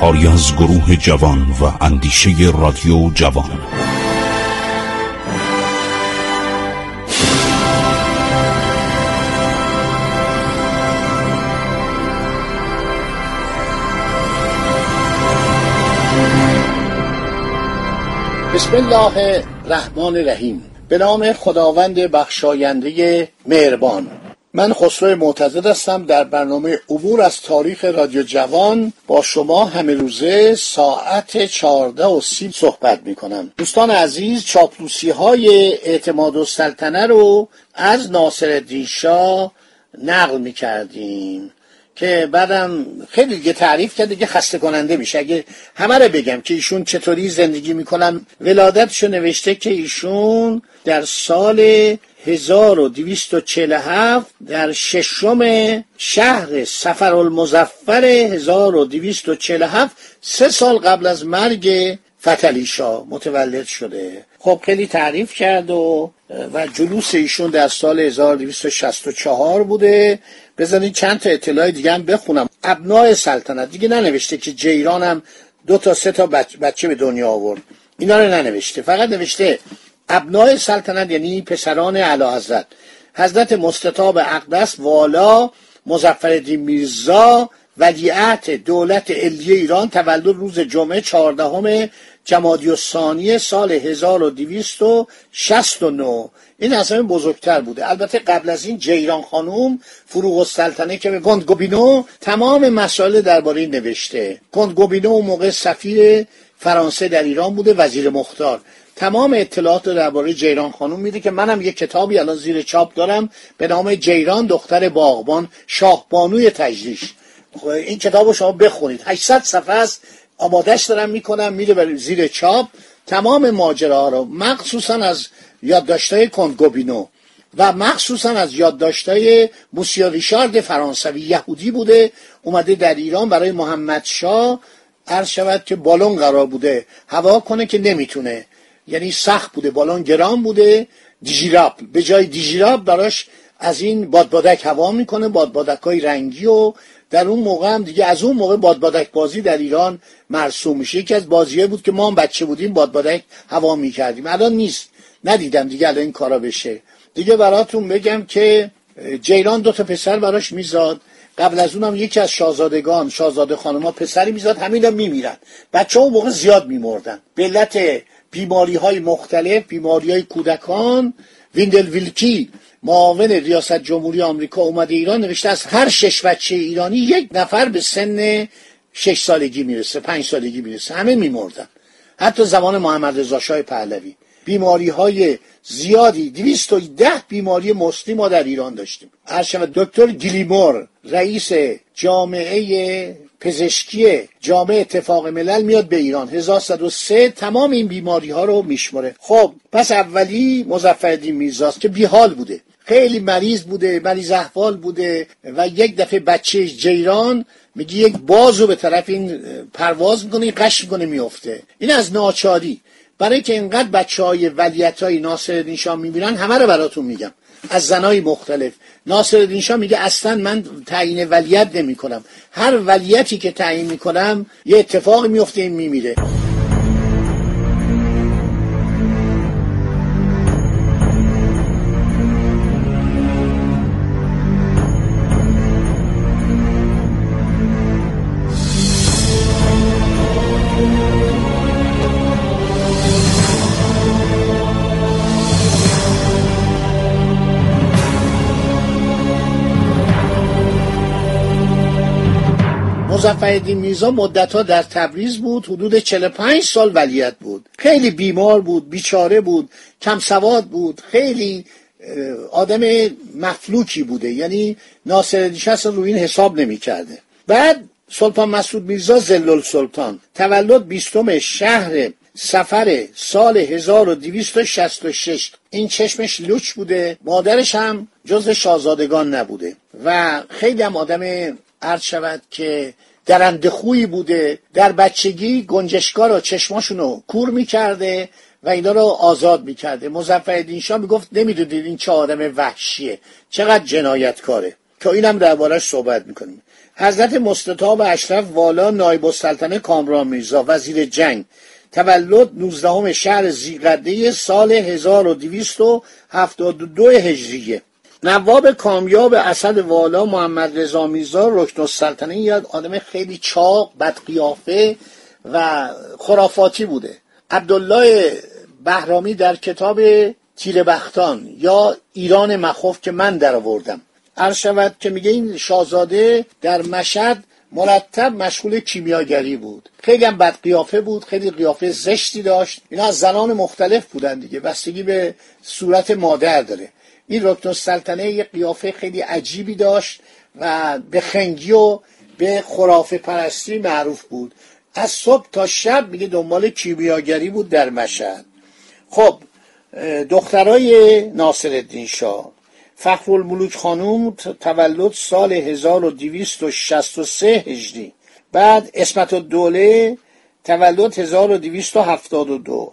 کاری از گروه جوان و اندیشه رادیو جوان. بسم الله الرحمن الرحیم. به نام خداوند بخشاینده مهربان. من خسرو معتزد هستم در برنامه عبور از تاریخ رادیو جوان. با شما همه روزه ساعت چهارده و سی صحبت می کنم دوستان عزیز چاپلوسی های اعتماد و سلطنه رو از ناصر شاه نقل می کردیم که بعدم خیلی دیگه تعریف کرد دیگه خسته کننده میشه. اگه همه رو بگم که ایشون چطوری زندگی می‌کنن ولادتشو نوشته که ایشون در سال 1247 در ششم شهر سفر المزفر 1247 سه سال قبل از مرگ فتلی شاه متولد شده. خب خیلی تعریف کرد و و جلوس ایشون در سال 1264 بوده. بزنید چند تا اطلاع دیگه هم بخونم. ابنای سلطنت. دیگه ننوشته که جیران هم دو تا سه تا بچه به دنیا آورد. اینا رو ننوشته. فقط نوشته ابنای سلطنت یعنی پسران اعلی حضرت حضرت مستطاب اقدس والا مظفرالدین میرزا ولیعت دولت علیه ایران تولد روز جمعه چهاردهم جمادی ثانی سال 1269 این اصلا بزرگتر بوده. البته قبل از این جیران خانوم فروغ السلطنه که به گوبینو تمام مسائل درباره نوشته. گوبینو موقع سفیر فرانسه در ایران بوده وزیر مختار. تمام اطلاعات درباره جیران خانوم میده که منم یه کتابی الان زیر چاپ دارم به نام جیران دختر باغبان شاهبانوی تجریش. این کتاب رو شما بخونید. 800 صفحه است. آمادش دارم می‌کنم. میره برای زیر چاپ. تمام ماجرا رو مخصوصا از یادداشتهای کنگوبینو و مخصوصا از یادداشتهای موسیا ریشارد فرانسوی یهودی بوده. اومده در ایران برای محمد شاه عرض شود که بالون قرار بوده. هوا کنه که نمی‌تونه. یعنی سخت بوده. بالون گران بوده. دیجیراب به جای دیجیراب براش از این بادبادک هوا می‌کنه. بادبادک های رنگی و در اون موقع هم دیگه از اون موقع بادبادک بازی در ایران مرسوم میشه. یکی از بازیه بود که ما هم بچه بودیم بادبادک هوا می‌کردیم. الان نیست. ندیدم دیگه الان این کارا بشه. دیگه براتون بگم که جیران دو تا پسر براش میزاد. قبل از اونم یکی از شاهزادگان شاهزاده خانمها پسری میزاد. همین هم میمیرن. بچه ها اون موقع زیاد میمردن. به علت بیماری های مختلف بیماری های کودکان ویندل ویلکی معاون ریاست جمهوری آمریکا اومده ایران نوشته از هر شش بچه ایرانی یک نفر به سن شش سالگی می‌رسه پنج سالگی می‌رسه. همه میمردن. حتی زمان محمد رضا شاه پهلوی. بیماری های زیادی ده بیماری مسلی ما در ایران داشتیم. هرشم دکتر گلیمور رئیس جامعه پزشکی جامعه اتفاق ملل میاد به ایران. 1103 تمام این بیماری ها رو میشمره خب پس اولی مظفرالدین میرزاست که بیحال بوده. خیلی مریض بوده مریض احوال بوده و یک دفعه بچه جیران میگه یک بازو به طرف این پرواز می‌کنه این قش می‌کنه میفته این از ناچاری. برای که اینقدر بچه های ولیت های ناصر شاه می‌بینن همه رو براتون میگم. از زنای مختلف. ناصر شاه میگه اصلا من تعیین ولیت نمی کنم هر ولیتی که تعیین می‌کنم یه اتفاقی میفته این میمیره. مظفرالدین میرزا مدتها در تبریز بود. حدود 45 سال ولیت بود. خیلی بیمار بود بیچاره بود کم سواد بود. خیلی آدم مفلوکی بوده. یعنی ناصر اصلا روی این حساب نمی کرده بعد سلطان مسعود میرزا زلل سلطان تولد بیستم شهر سفر سال 1266 این چشمش لوچ بوده. مادرش هم جز شاهزادگان نبوده. و خیلی هم آدم عرض شود که درنده خویی بوده در بچگی گنجشکا رو چشماشونو کور می‌کرده و اینا رو آزاد می‌کرده. مزفر شاه می‌گفت نمی‌دونید این چه آدم وحشیه چقدر جنایتکاره. که اینم دربارش صحبت می‌کنیم. حضرت مستطاب اشرف والا نایب السلطنه کامران میرزا وزیر جنگ. تولد 19 شهر زیقده سال 1272 هجریه. نواب کامیاب اسد والا محمد رضا میرزا رکن السلطنه یاد آدم خیلی چاق بدقیافه و خرافاتی بوده. عبدالله بهرامی در کتاب تیربختان یا ایران مخوف که من در آوردم. عرض شود که میگه این شاهزاده در مشهد مرتب مشغول کیمیاگری بود. خیلی هم بد قیافه بود خیلی قیافه زشتی داشت. اینا از زنان مختلف بودن دیگه بستگی به صورت مادر داره. این رکن السلطنه یه قیافه خیلی عجیبی داشت و به خنگی و به خرافه پرستی معروف بود. از صبح تا شب میگه دنبال کیمیاگری بود در مشهد. خب دخترای ناصر الدین شاه فخرالملوک خانوم تولد سال 1263 هجری بعد اسمت الدوله تولد 1272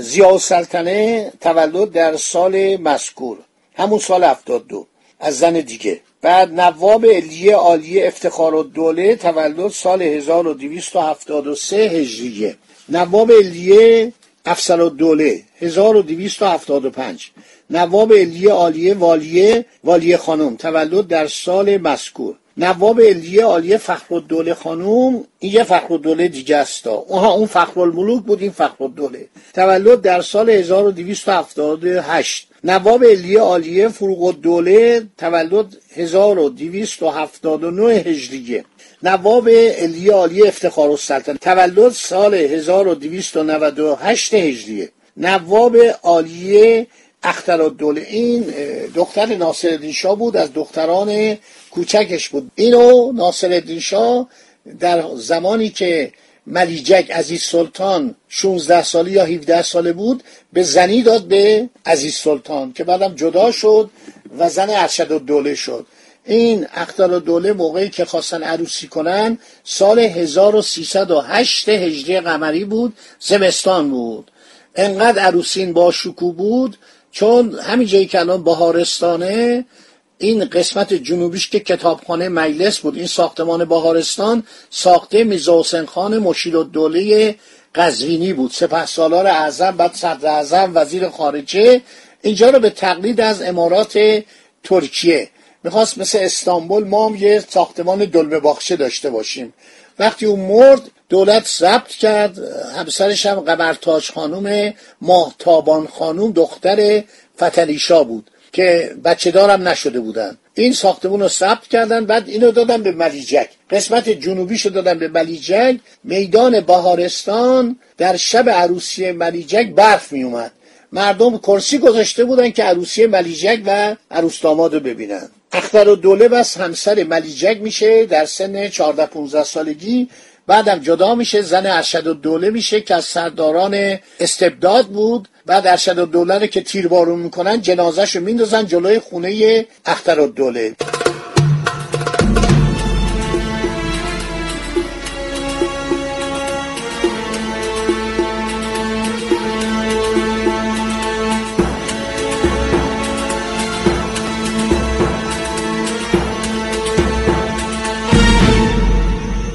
زیاد سلطنه تولد در سال مذکور. همون سال 72 از زن دیگه. بعد نواب علیه عالیه افتخار الدوله تولد سال 1273 هجریه. نواب علیه افسر الدوله 1275 نواب علیه عالیه والیه والیه خانم تولد در سال مذکور. نواب علیه عالیه فخرالدوله خانوم این یه فخرالدوله دیگه است. اونها اون فخرالملوک بود این فخرالدوله. تولد در سال 1278 نواب علیه عالیه فروغ الدوله تولد 1279 هجریه. نواب علیه عالیه افتخار السلطنه تولد سال 1298 هجریه. نواب عالیه اخترالدوله. این دختر ناصر شاه بود از دختران کوچکش بود. اینو ناصر شاه در زمانی که ملیجک عزیز سلطان 16 ساله یا 17 ساله بود به زنی داد به عزیز سلطان که بعدم جدا شد و زن ارشد الدوله شد. این اختر دوله موقعی که خواستن عروسی کنن سال 1308 هجری قمری بود زمستان بود. انقدر عروسین با شکو بود چون همین جایی که الان بهارستانه این قسمت جنوبیش که کتابخانه مجلس بود این ساختمان بهارستان ساخته میرزا حسین خان مشیر الدوله قزوینی بود. سپه سالار اعظم بعد صدر اعظم وزیر خارجه اینجا رو به تقلید از امارات ترکیه می‌خواست مثل استانبول ما هم یه ساختمان دلمه باخشه داشته باشیم. وقتی اون مرد دولت ضبط کرد همسرش هم قبرتاج خانوم ماهتابان خانوم دختر فتلیشا بود که بچه دارم نشده بودن. این ساختمون رو ثبت کردن بعد اینو دادن به ملیجک. قسمت جنوبیشو دادن به ملیجک. میدان بهارستان در شب عروسی ملیجک برف می اومد مردم کرسی گذاشته بودن که عروسی ملیجک و عروس رو ببینن. اختر و دوله بس همسر ملیجک میشه در سن 14 15 سالگی. بعدم جدا میشه زن ارشد و دوله میشه که از سرداران استبداد بود. بعد ارشد و دوله که تیربارون می‌کنن جنازش رو میندازن جلوی خونه اختر و دوله.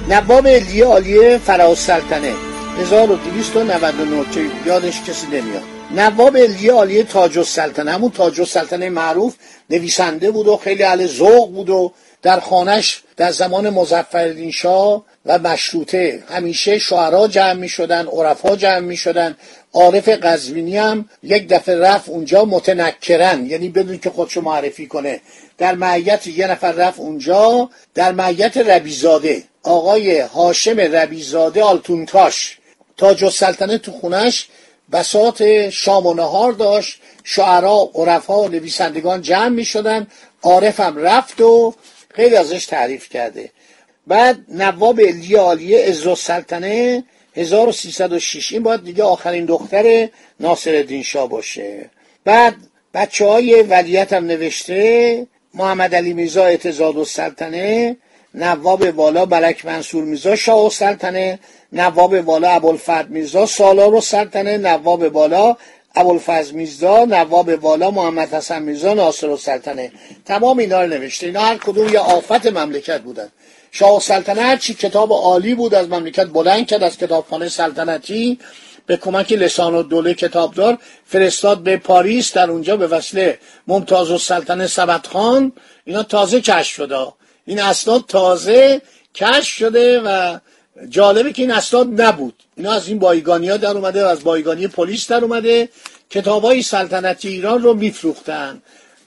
نواب علیه عالیه فرا سلطنه. 1299 که یادش کسی نمیاد. نواب علیه عالیه تاج السلطنه همون تاج السلطنه معروف نویسنده بود و خیلی اهل ذوق بود و در خانش در زمان مظفرالدین شاه و مشروطه همیشه شعرا جمع می شدن عرفا جمع می شدن عارف قزوینی هم یک دفعه رفت اونجا متنکرن یعنی بدون که خودشو معرفی کنه. در معیت یه نفر رفت اونجا در معیت ربیزاده. آقای هاشم ربیزاده آلتونتاش. تاج السلطنه تو خونش بسات شام و نهار داشت. شعرا عرفا نویسندگان جمع می شدن عارف هم رفت و خیلی ازش تعریف کرده. بعد نواب علی عالیه عز السلطنه 1306 این باید دیگه آخرین دختر ناصر شاه باشه. بعد بچه های ولیت هم نوشته محمد علی میرزا اعتزاد السلطنه نواب والا ملک منصور میرزا شاه و سلطنه نواب والا ابوالفضل میرزا سالار و سلطنه نواب والا ابوالفضل میرزا نواب والا محمد حسن میرزا ناصر السلطنه. تمام اینا رو نوشته. اینا هر کدوم یه آفت مملکت بودن. شاه السلطنه هرچی کتاب عالی بود از مملکت بلند کرد از کتابخانه سلطنتی. به کمک لسان و دوله کتابدار فرستاد به پاریس در اونجا به وسیله ممتاز السلطنه سبت خان. اینا تازه کشف شده. این اسناد تازه کشف شده و جالبه که این اسناد نبود. اینا از این بایگانی ها در اومده و از بایگانی پلیس در اومده. کتاب های سلطنتی ایران رو میفروختن.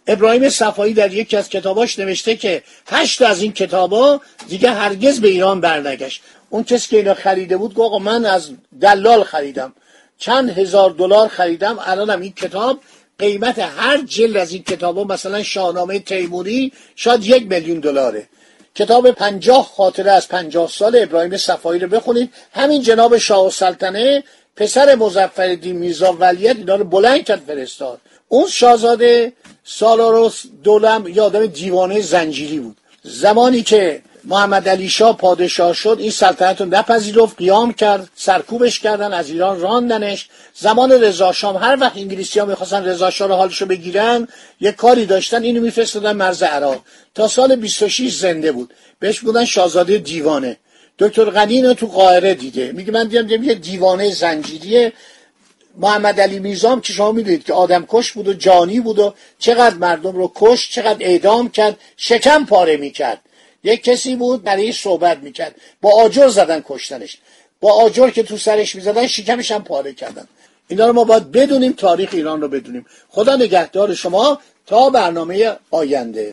ابراهیم صفایی در یکی از کتاباش نوشته که هشت از این کتابا دیگه هرگز به ایران برنگشت. اون کسی که اینا خریده بود گفت من از دلال خریدم. چند هزار دلار خریدم. الانم این کتاب قیمت هر جلد از این کتاب مثلا شاهنامه تیموری شاید یک میلیون دلاره. کتاب پنجاه خاطره از پنجاه سال ابراهیم صفایی رو بخونید. همین جناب شاه سلطنه پسر مزفر میرزا ولیت اینا رو بلند کرد فرستاد. اون شاهزاده سالاروس دولم یادم دیوانه زنجیری بود. زمانی که محمد علی شاه پادشاه شد این سلطنت رو نپذیرفت قیام کرد سرکوبش کردن از ایران راندنش. زمان رضا شام هر وقت انگلیسی ها می‌خواستن رضا شاه رو حالشو بگیرن یه کاری داشتن اینو میفرستادن مرز عراق. تا سال 26 زنده بود. بهش بودن شاهزاده دیوانه. دکتر غنی تو قاهره دیده. میگه من دیدم یه دیوانه زنجیریه. محمد علی میرزام که شما می‌دونید که آدم کش بود و جانی بود و چقدر مردم رو کش چقدر اعدام کرد شکم پاره می‌کرد. یک کسی بود برای صحبت می‌کرد. با آجر زدن کشتنش. با آجر که تو سرش می‌زدن شکمش هم پاره کردن. اینا رو ما باید بدونیم تاریخ ایران رو بدونیم. خدا نگهدار شما تا برنامه آینده.